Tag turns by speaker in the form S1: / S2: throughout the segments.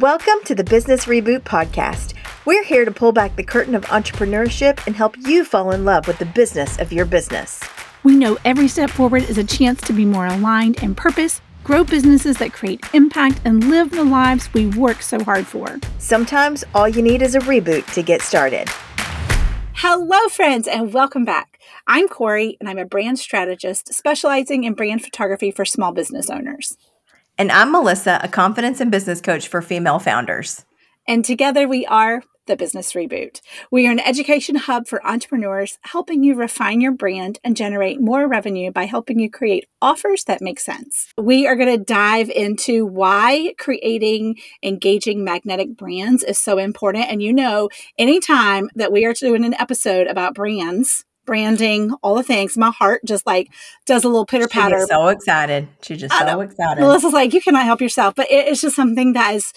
S1: Welcome to the Business Reboot Podcast. We're here to pull back the curtain of entrepreneurship and help you fall in love with the business of your business.
S2: We know every step forward is a chance to be more aligned in purpose, grow businesses that create impact, and live the lives we work so hard for.
S1: Sometimes all you need is a reboot to get started.
S2: Hello, friends, and welcome back. I'm Corry, and I'm a brand strategist specializing in brand photography for small business owners.
S1: And I'm Melissa, a confidence and business coach for female founders.
S2: And together we are the Business Reboot. We are an education hub for entrepreneurs, helping you refine your brand and generate more revenue by helping you create offers that make sense. We are going to dive into why creating engaging magnetic brands is so important. And you know, anytime that we are doing an episode about brands, branding, all the things. My heart just like does a little pitter patter.
S1: So excited. She's just so excited.
S2: Melissa's like, you cannot help yourself, but it, it's just something that is,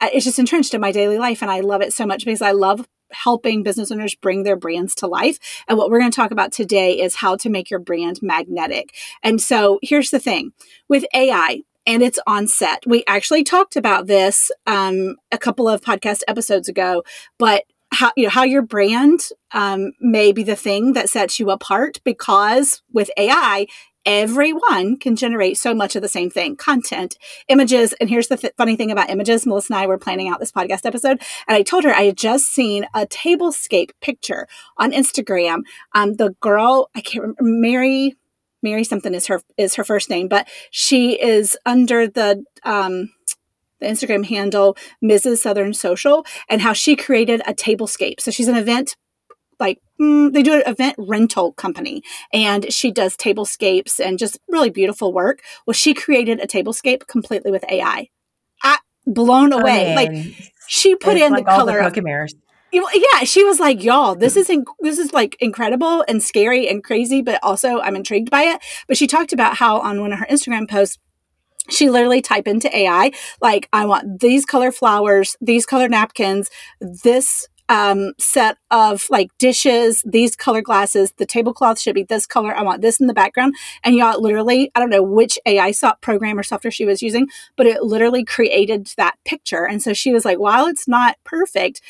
S2: uh, it's just entrenched in my daily life. And I love it so much because I love helping business owners bring their brands to life. And what we're going to talk about today is how to make your brand magnetic. And so here's the thing with AI, and its onset. We actually talked about this um, a couple of podcast episodes ago, but how you know how your brand um, may be the thing that sets you apart because with AI everyone can generate so much of the same thing content images. And here's the th- funny thing about images. Melissa and i were planning out this podcast episode and i told her i had just seen a tablescape picture on instagram. Um, the girl i can't remember mary mary something is her is her first name but she is under the um, the Instagram handle Mrs. Southern Social and how she created a tablescape. So she's an event like mm, they do an event rental company and she does tablescapes and just really beautiful work. Well, she created a tablescape completely with AI. I blown away. Like she put in like the color
S1: the mirrors.
S2: Yeah, she was like, "Y'all, this is in- this is like incredible and scary and crazy, but also I'm intrigued by it." But she talked about how on one of her Instagram posts she literally type into AI, like, I want these color flowers, these color napkins, this um, set of like dishes, these color glasses, the tablecloth should be this color. I want this in the background. And y'all literally, I don't know which AI soft program or software she was using, but it literally created that picture. And so she was like, while it's not perfect,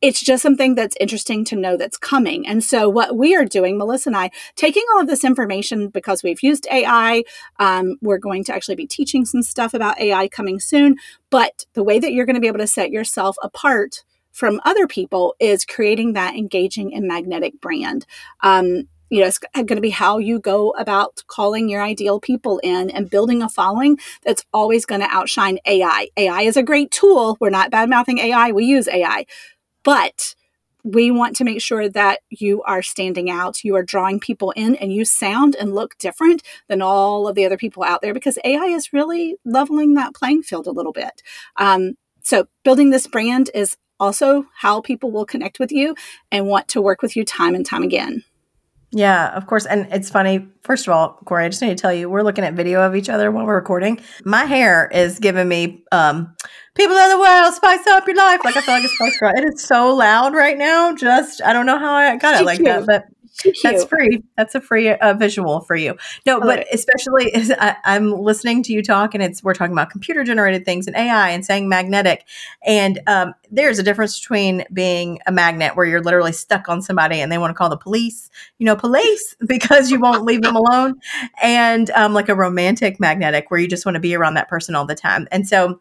S2: it's just something that's interesting to know that's coming. And so, what we are doing, Melissa and I, taking all of this information because we've used AI, um, we're going to actually be teaching some stuff about AI coming soon. But the way that you're going to be able to set yourself apart from other people is creating that engaging and magnetic brand. Um, you know, it's going to be how you go about calling your ideal people in and building a following that's always going to outshine AI. AI is a great tool. We're not bad mouthing AI, we use AI but we want to make sure that you are standing out, you are drawing people in, and you sound and look different than all of the other people out there because AI is really leveling that playing field a little bit. Um, so, building this brand is also how people will connect with you and want to work with you time and time again.
S1: Yeah, of course. And it's funny. First of all, Corry, I just need to tell you, we're looking at video of each other while we're recording. My hair is giving me um people of the world, spice up your life. Like I feel like a spice girl. It is so loud right now. Just I don't know how I got it like that, but that's free. That's a free uh, visual for you. No, but especially I, am listening to you talk, and it's we're talking about computer generated things and AI and saying magnetic, and um, there's a difference between being a magnet where you're literally stuck on somebody and they want to call the police, you know, police because you won't leave them alone, and um, like a romantic magnetic where you just want to be around that person all the time, and so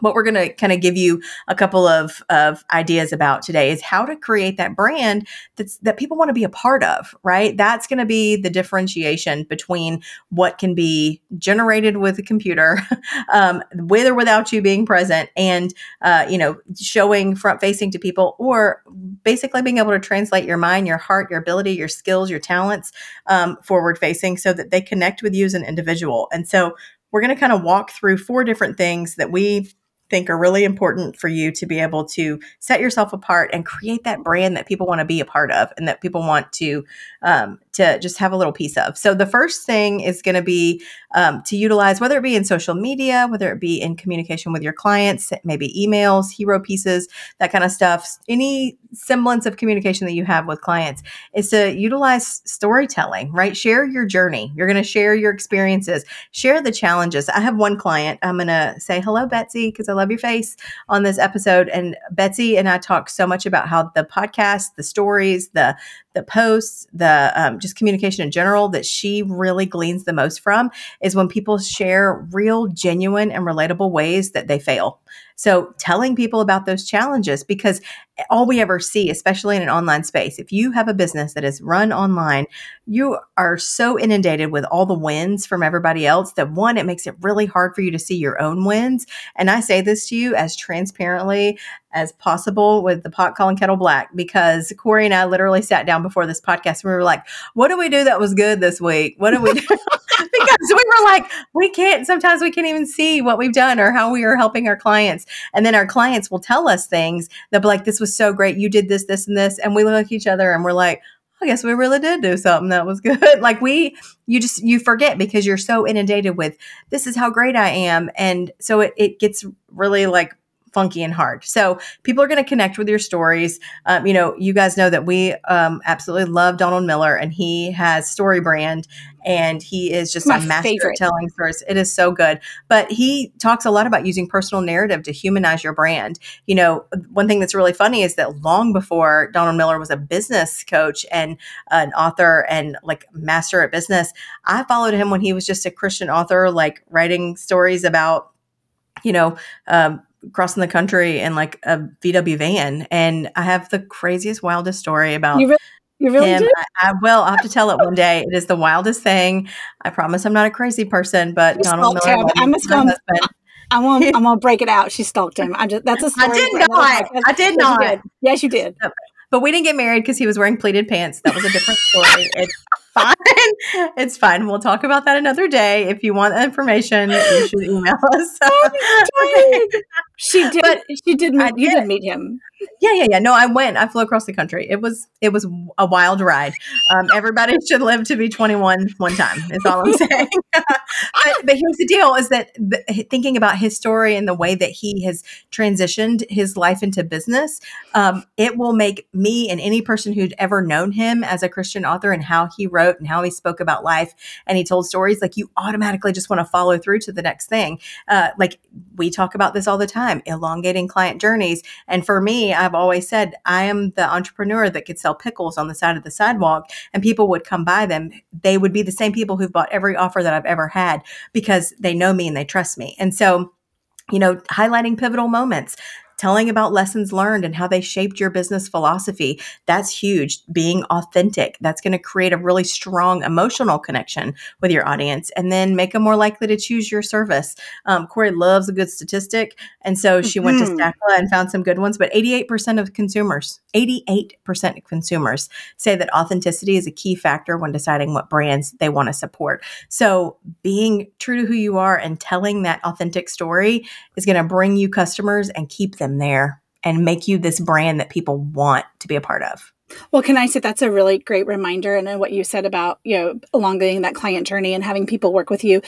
S1: what we're going to kind of give you a couple of, of ideas about today is how to create that brand that's that people want to be a part of right? That's going to be the differentiation between what can be generated with a computer um, with or without you being present and uh, you know showing front facing to people or basically being able to translate your mind your heart your ability your skills your talents um, forward facing so that they connect with you as an individual. And so we're going to kind of walk through four different things that we think are really important for you to be able to set yourself apart and create that brand that people want to be a part of and that people want to um, to just have a little piece of. So the first thing is going to be um, to utilize whether it be in social media, whether it be in communication with your clients, maybe emails, hero pieces, that kind of stuff. Any semblance of communication that you have with clients is to utilize storytelling. Right, share your journey. You're going to share your experiences, share the challenges. I have one client. I'm going to say hello, Betsy, because I love your face on this episode. And Betsy and I talk so much about how the podcast, the stories, the the posts, the um, just communication in general that she really gleans the most from is when people share real, genuine, and relatable ways that they fail. So telling people about those challenges because eh, all we ever see, especially in an online space, if you have a business that is run online, you are so inundated with all the wins from everybody else that one, it makes it really hard for you to see your own wins. And I say this to you as transparently as possible with the pot calling kettle black because Corry and I literally sat down before this podcast and we were like, what do we do that was good this week? What do we do? because we were like, we can't, sometimes we can't even see what we've done or how we are helping our clients. And then our clients will tell us things. They'll be like, this was so great. You did this, this, and this. And we look at each other and we're like, I guess we really did do something that was good. like we, you just, you forget because you're so inundated with this is how great I am. And so it, it gets really like funky and hard. So people are going to connect with your stories. Um, you know, you guys know that we um, absolutely love Donald Miller, and he has Story Brand, and he is just My a master favorite. at telling stories. It is so good. But he talks a lot about using personal narrative to humanize your brand. You know, one thing that's really funny is that long before Donald Miller was a business coach and an author and like master at business, I followed him when he was just a Christian author, like writing stories about you know, um, crossing the country in like a VW van, and I have the craziest, wildest story about.
S2: You really, you really him.
S1: I, I, will. I have to tell it one day. It is the wildest thing. I promise I'm not a crazy person, but Donald Miller,
S2: I'm a scum. I'm gonna, I'm gonna break it out. She stalked him. I just that's a story.
S1: I did not. I did not.
S2: Yes, you did. Yes, you did.
S1: But we didn't get married because he was wearing pleated pants. That was a different story. It's fine. It's fine. We'll talk about that another day. If you want information, you should email us.
S2: Oh, she did. But she did. Meet, you did meet him.
S1: Yeah, yeah, yeah. No, I went. I flew across the country. It was it was a wild ride. Um, everybody should live to be 21 one time. Is all I'm saying. but, but here's the deal: is that thinking about his story and the way that he has transitioned his life into business, um, it will make me and any person who'd ever known him as a Christian author and how he wrote and how he spoke about life and he told stories like you automatically just want to follow through to the next thing. Uh, like we talk about this all the time, elongating client journeys, and for me I've always said I am the entrepreneur that could sell pickles on the side of the sidewalk and people would come by them. They would be the same people who've bought every offer that I've ever had because they know me and they trust me. And so, you know, highlighting pivotal moments, telling about lessons learned and how they shaped your business philosophy. That's huge. Being authentic. That's going to create a really strong emotional connection with your audience and then make them more likely to choose your service. Um, Corry loves a good statistic. And so she mm-hmm. went to mm-hmm. Stackla and found some good ones, but 88% of consumers, 88% of consumers say that authenticity is a key factor when deciding what brands they want to support. So being true to who you are and telling that authentic story is going to bring you customers and keep them them there and make you this brand that people want to be a part of.
S2: Well, can I say that's a really great reminder and what you said about, you know, elongating that client journey and having people work with you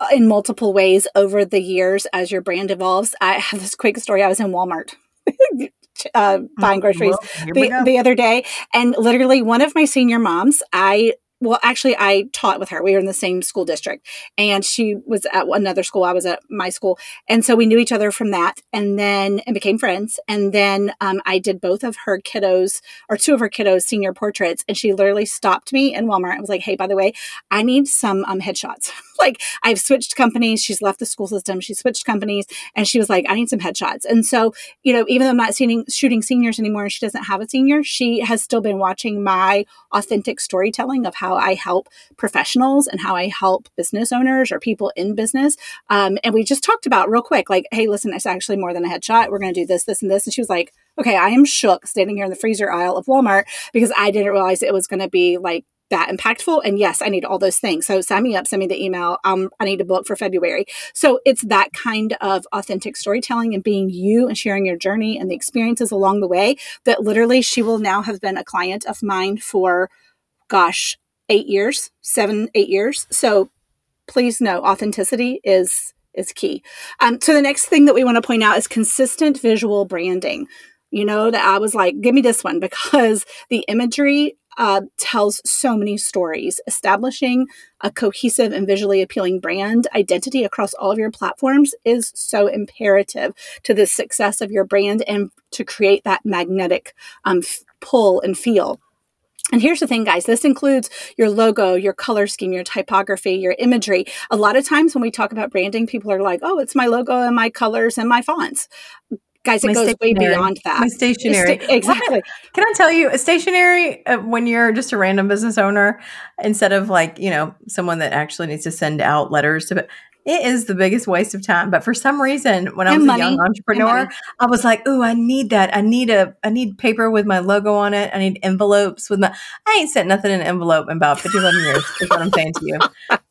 S2: uh, in multiple ways over the years as your brand evolves. I have this quick story. I was in Walmart uh, buying groceries well, the, the other day, and literally one of my senior moms, I well, actually, I taught with her. We were in the same school district, and she was at another school. I was at my school, and so we knew each other from that, and then and became friends. And then um, I did both of her kiddos, or two of her kiddos, senior portraits, and she literally stopped me in Walmart and was like, "Hey, by the way, I need some um, headshots. like, I've switched companies. She's left the school system. She switched companies, and she was like, I need some headshots. And so, you know, even though I'm not shooting, shooting seniors anymore, and she doesn't have a senior, she has still been watching my authentic storytelling of how how I help professionals and how I help business owners or people in business. Um, and we just talked about real quick, like, hey, listen, it's actually more than a headshot. We're going to do this, this, and this. And she was like, okay, I am shook standing here in the freezer aisle of Walmart because I didn't realize it was going to be like that impactful. And yes, I need all those things. So sign me up, send me the email. Um, I need a book for February. So it's that kind of authentic storytelling and being you and sharing your journey and the experiences along the way that literally she will now have been a client of mine for, gosh, eight years, seven, eight years. So please know authenticity is is key. Um, so the next thing that we want to point out is consistent visual branding. You know that I was like, give me this one because the imagery uh, tells so many stories. Establishing a cohesive and visually appealing brand identity across all of your platforms is so imperative to the success of your brand and to create that magnetic um, pull and feel. And here's the thing, guys this includes your logo, your color scheme, your typography, your imagery. A lot of times when we talk about branding, people are like, oh, it's my logo and my colors and my fonts. Guys, it my goes way beyond that.
S1: My stationery.
S2: Sta- exactly.
S1: Can I tell you, a stationery, uh, when you're just a random business owner, instead of like, you know, someone that actually needs to send out letters to, it is the biggest waste of time. But for some reason, when I was money. a young entrepreneur, I was like, "Ooh, I need that. I need a, I need paper with my logo on it. I need envelopes with my. I ain't sent nothing in an envelope in about 50, 11 years. Is what I'm saying to you.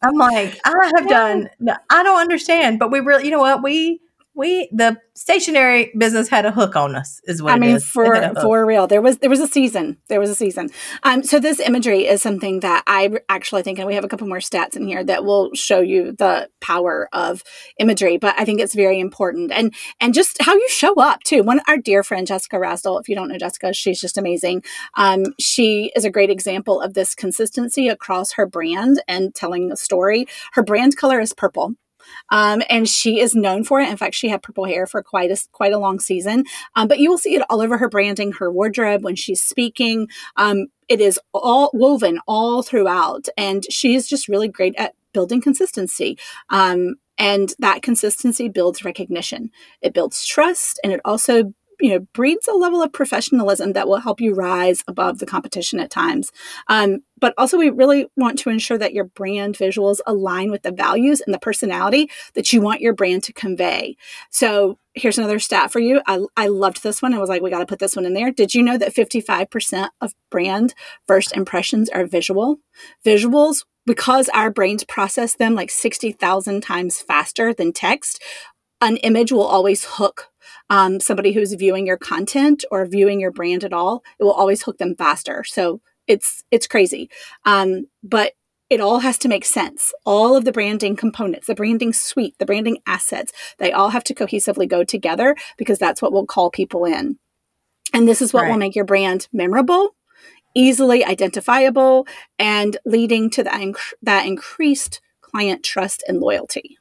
S1: I'm like, I have done. I don't understand, but we really, you know what? We we the stationery business had a hook on us is what I mean
S2: for for real. There was there was a season. There was a season. Um so this imagery is something that I actually think and we have a couple more stats in here that will show you the power of imagery but I think it's very important. And and just how you show up too. One our dear friend Jessica Rasdall if you don't know Jessica she's just amazing. Um she is a great example of this consistency across her brand and telling the story. Her brand color is purple um, and she is known for it. In fact, she had purple hair for quite a quite a long season. Um, but you will see it all over her branding, her wardrobe when she's speaking. Um, it is all woven all throughout, and she is just really great at building consistency. Um, and that consistency builds recognition. It builds trust, and it also you know breeds a level of professionalism that will help you rise above the competition at times. Um, but also we really want to ensure that your brand visuals align with the values and the personality that you want your brand to convey. So here's another stat for you. I, I loved this one. I was like we got to put this one in there. Did you know that 55% of brand first impressions are visual? Visuals because our brains process them like 60,000 times faster than text an image will always hook um, somebody who's viewing your content or viewing your brand at all, it will always hook them faster. So it's it's crazy, um, but it all has to make sense. All of the branding components, the branding suite, the branding assets, they all have to cohesively go together because that's what will call people in. And this is what right. will make your brand memorable, easily identifiable, and leading to that, inc- that increased client trust and loyalty.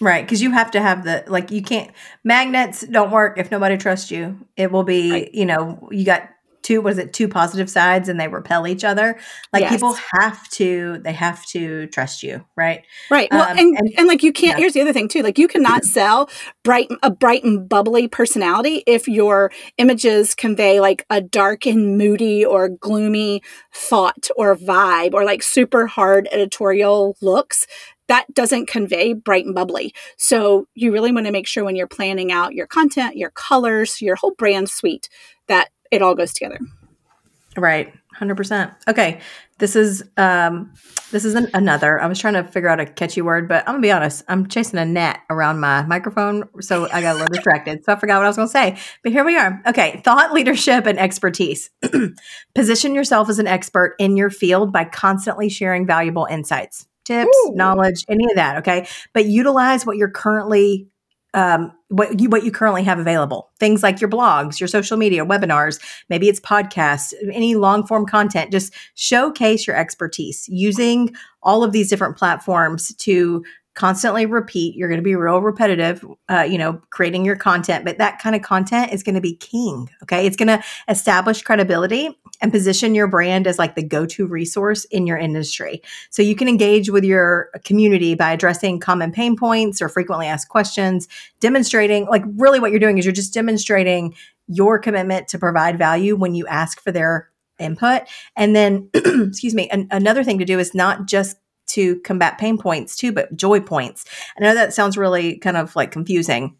S1: Right, because you have to have the like you can't magnets don't work if nobody trusts you. It will be, right. you know, you got two was it two positive sides and they repel each other. Like yes. people have to they have to trust you, right?
S2: Right. Well, um, and, and, and like you can't yeah. here's the other thing too. Like you cannot sell bright a bright and bubbly personality if your images convey like a dark and moody or gloomy thought or vibe or like super hard editorial looks that doesn't convey bright and bubbly. So you really want to make sure when you're planning out your content, your colors, your whole brand suite, that it all goes together.
S1: Right. 100%. Okay. This is um this is an, another. I was trying to figure out a catchy word, but I'm going to be honest. I'm chasing a net around my microphone, so I got a little distracted. So I forgot what I was going to say. But here we are. Okay, thought leadership and expertise. Position yourself as an expert in your field by constantly sharing valuable insights tips, Ooh. knowledge, any of that. Okay. But utilize what you're currently um, what you what you currently have available. Things like your blogs, your social media, webinars, maybe it's podcasts, any long form content. Just showcase your expertise using all of these different platforms to constantly repeat. You're going to be real repetitive, uh, you know, creating your content, but that kind of content is going to be king. Okay. It's going to establish credibility and position your brand as like the go-to resource in your industry. So you can engage with your community by addressing common pain points or frequently asked questions, demonstrating like really what you're doing is you're just demonstrating your commitment to provide value when you ask for their input. And then, excuse me, an- another thing to do is not just to combat pain points too, but joy points. I know that sounds really kind of like confusing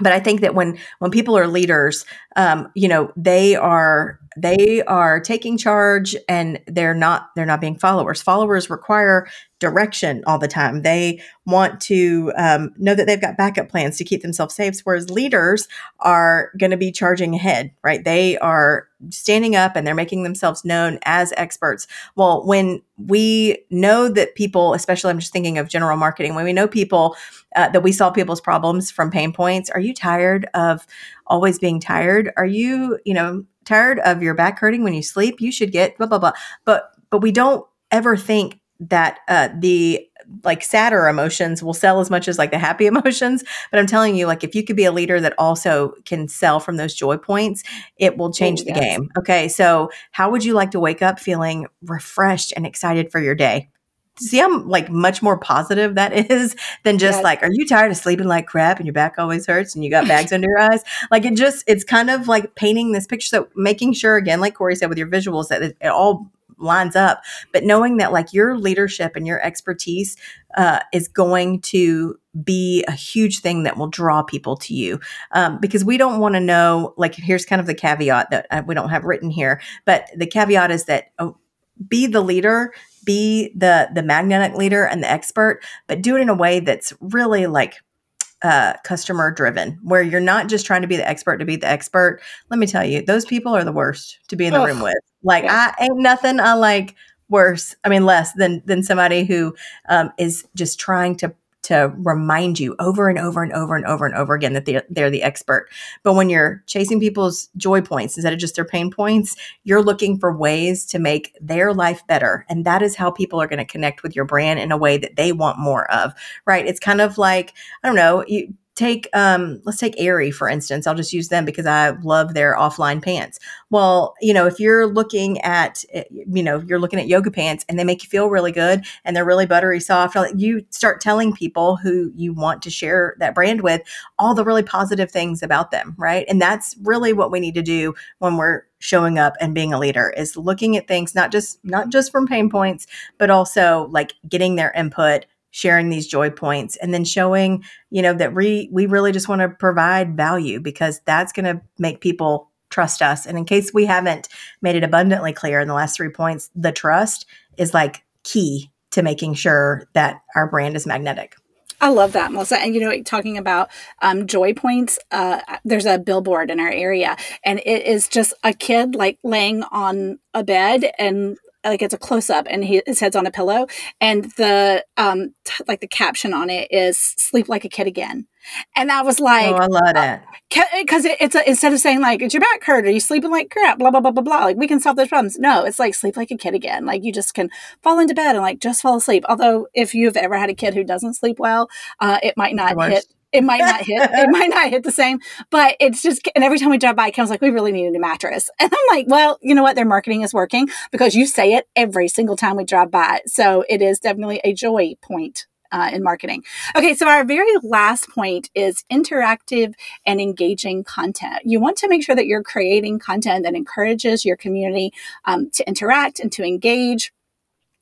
S1: but I think that when when people are leaders, um, you know, they are they are taking charge and they're not they're not being followers. Followers require direction all the time. They want to um, know that they've got backup plans to keep themselves safe. Whereas leaders are going to be charging ahead, right? They are standing up and they're making themselves known as experts. Well, when we know that people, especially I'm just thinking of general marketing, when we know people uh, that we solve people's problems from pain points, are you tired of always being tired? Are you, you know, tired of your back hurting when you sleep, you should get blah blah blah. But but we don't ever think that uh, the like sadder emotions will sell as much as like the happy emotions. But I'm telling you, like if you could be a leader that also can sell from those joy points, it will change
S2: Oh,
S1: the
S2: yes.
S1: game. Okay. So how would you like to wake up feeling refreshed and excited for your day? See how like much more positive that is than just
S2: Yes.
S1: like, are you tired of sleeping like crap and your back always hurts and you got bags under your eyes? Like it just, it's kind of like painting this picture. So making sure again, like Corry said with your visuals, that it, it all lines up, but knowing that like your leadership and your expertise uh, is going to be a huge thing that will draw people to you um, because we don't want to know like here's kind of the caveat that uh, we don't have written here but the caveat is that oh, be the leader be the the magnetic leader and the expert but do it in a way that's really like uh, customer driven where you're not just trying to be the expert to be the expert let me tell you those people are the worst to be in the
S2: Ugh.
S1: room with like
S2: Yeah.
S1: i ain't nothing i like worse i mean less than than somebody who um, is just trying to to remind you over and over and over and over and over again that they're, they're the expert. But when you're chasing people's joy points instead of just their pain points you're looking for ways to make their life better. And that is how people are going to connect with your brand in a way that they want more of right? It's kind of like i don't know you take um let's take Aerie for instance. I'll just use them because i love their offline pants. Well you know if you're looking at eh, you know you're looking at yoga pants and they make you feel really good and they're really buttery soft you start telling people who you want to share that brand with all the really positive things about them right? And that's really what we need to do when we're showing up and being a leader is looking at things not just not just from pain points but also like getting their input sharing these joy points and then showing you know that we we really just want to provide value because that's going to make people trust us and in case we haven't made it abundantly clear in the last three points the trust is like key to making sure that our brand is magnetic
S2: I love that, Melissa. And you know, talking about um, joy points, uh, there's a billboard in our area, and it is just a kid like laying on a bed and like it's a close up, and he, his head's on a pillow, and the um, t- like the caption on it is "Sleep like a kid again," and I was like,
S1: oh i love that
S2: because it, it's a, instead of saying like it's your back hurt? Are you sleeping like crap? Blah blah blah blah blah. Like we can solve those problems. No it's like sleep like a kid again. Like you just can fall into bed and like just fall asleep. Although if you've ever had a kid who doesn't sleep well uh, it might not hit. It might not hit it might not hit the same but it's just and every time we drive by Kim's like we really need a new mattress and i'm like well you know what their marketing is working because you say it every single time we drive by so it is definitely a joy point uh, in marketing okay so our very last point is interactive and engaging content. You want to make sure that you're creating content that encourages your community um, to interact and to engage.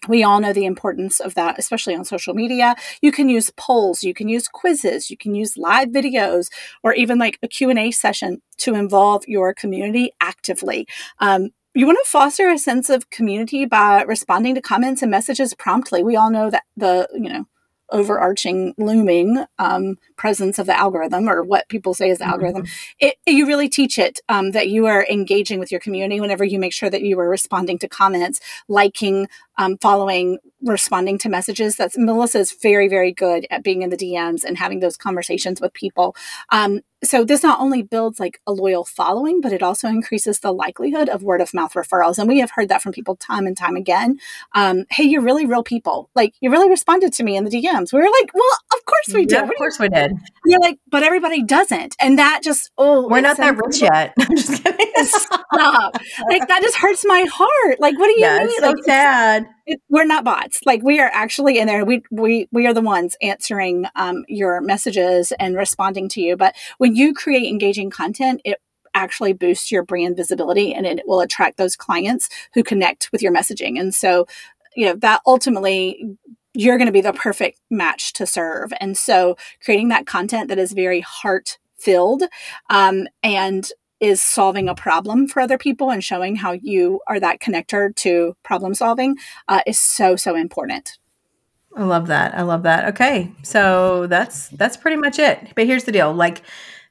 S2: We all know the importance of that, especially on social media. You can use polls, you can use quizzes, you can use live videos, or even like a Q&A session to involve your community actively. Um, you want to foster a sense of community by responding to comments and messages promptly. We all know that the, you know, overarching looming um, presence of the algorithm or what people say is the algorithm. It, you really teach it um, that you are engaging with your community whenever you make sure that you are responding to comments liking um, following responding to messages. That's melissa is very very good at being in the dms and having those conversations with people. Um, so this not only builds like a loyal following but it also increases the likelihood of word of mouth referrals. And we have heard that from people time and time again. Um, hey you're really real people. Like you really responded to me in the dms we were like well of course we did.
S1: yeah, of course we did
S2: you're like, but everybody doesn't. And that just, oh,
S1: we're not that rich
S2: people-
S1: yet i'm just kidding
S2: Stop. like, that just hurts my heart. Like, what do you
S1: yeah
S2: mean?
S1: it's so
S2: like,
S1: sad
S2: it, we're not bots. Like, we are actually in there. We, we, we are the ones answering um, your messages and responding to you. But when you create engaging content, it actually boosts your brand visibility and it will attract those clients who connect with your messaging. And so, you know, that ultimately you're going to be the perfect match to serve. And so creating that content that is very heart filled um, and is solving a problem for other people and showing how you are that connector to problem solving uh, is so, so important.
S1: I love that. I love that. Okay. So that's that's pretty much it. But here's the deal. Like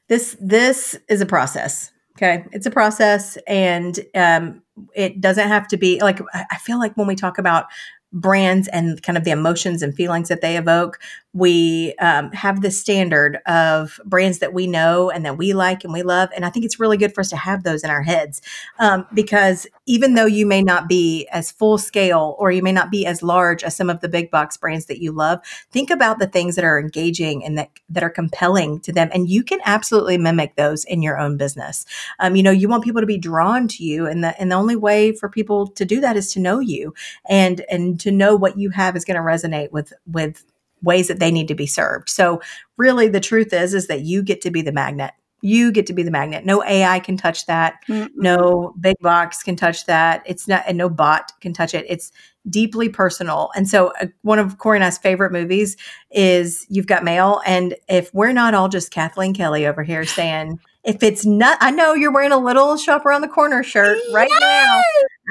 S1: this this is a process. Okay. It's a process and um it doesn't have to be like I I feel like when we talk about brands and kind of the emotions and feelings that they evoke, we um, have the standard of brands that we know and that we like and we love. And I think it's really good for us to have those in our heads um, because even though you may not be as full scale or you may not be as large as some of the big box brands that you love, think about the things that are engaging and that, that are compelling to them. And you can absolutely mimic those in your own business. Um, you know, you want people to be drawn to you. And the, and the only way for people to do that is to know you and, and to know what you have is going to resonate with, with ways that they need to be served. So really the truth is is that you get to be the magnet. You get to be the magnet. No AI can touch that. Mm-mm. No big box can touch that. It's not and no bot can touch it. It's deeply personal. And so uh, one of Corry and I's favorite movies is You've Got Mail and if we're not all just Kathleen Kelly over here saying if it's not I know you're wearing a little shop around the corner shirt right yes! now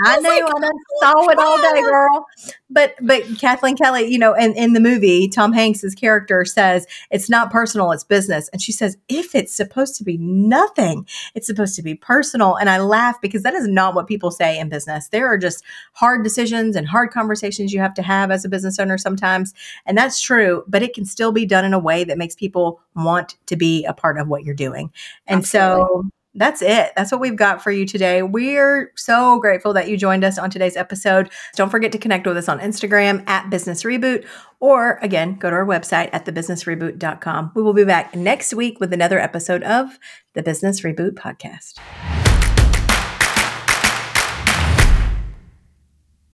S1: I know, like, I done saw it all day, girl. But but Kathleen Kelly, you know, in, in the movie, Tom Hanks's character says it's not personal, it's business. And she says, if it's supposed to be nothing, it's supposed to be personal. And I laugh because that is not what people say in business. There are just hard decisions and hard conversations you have to have as a business owner sometimes. And that's true, but it can still be done in a way that makes people want to be a part of what you're doing. And Absolutely. so that's it. That's what we've got for you today. We're so grateful that you joined us on today's episode. Don't forget to connect with us on Instagram at Business Reboot, or again, go to our website at thebusinessreboot.com. We will be back next week with another episode of the Business Reboot Podcast.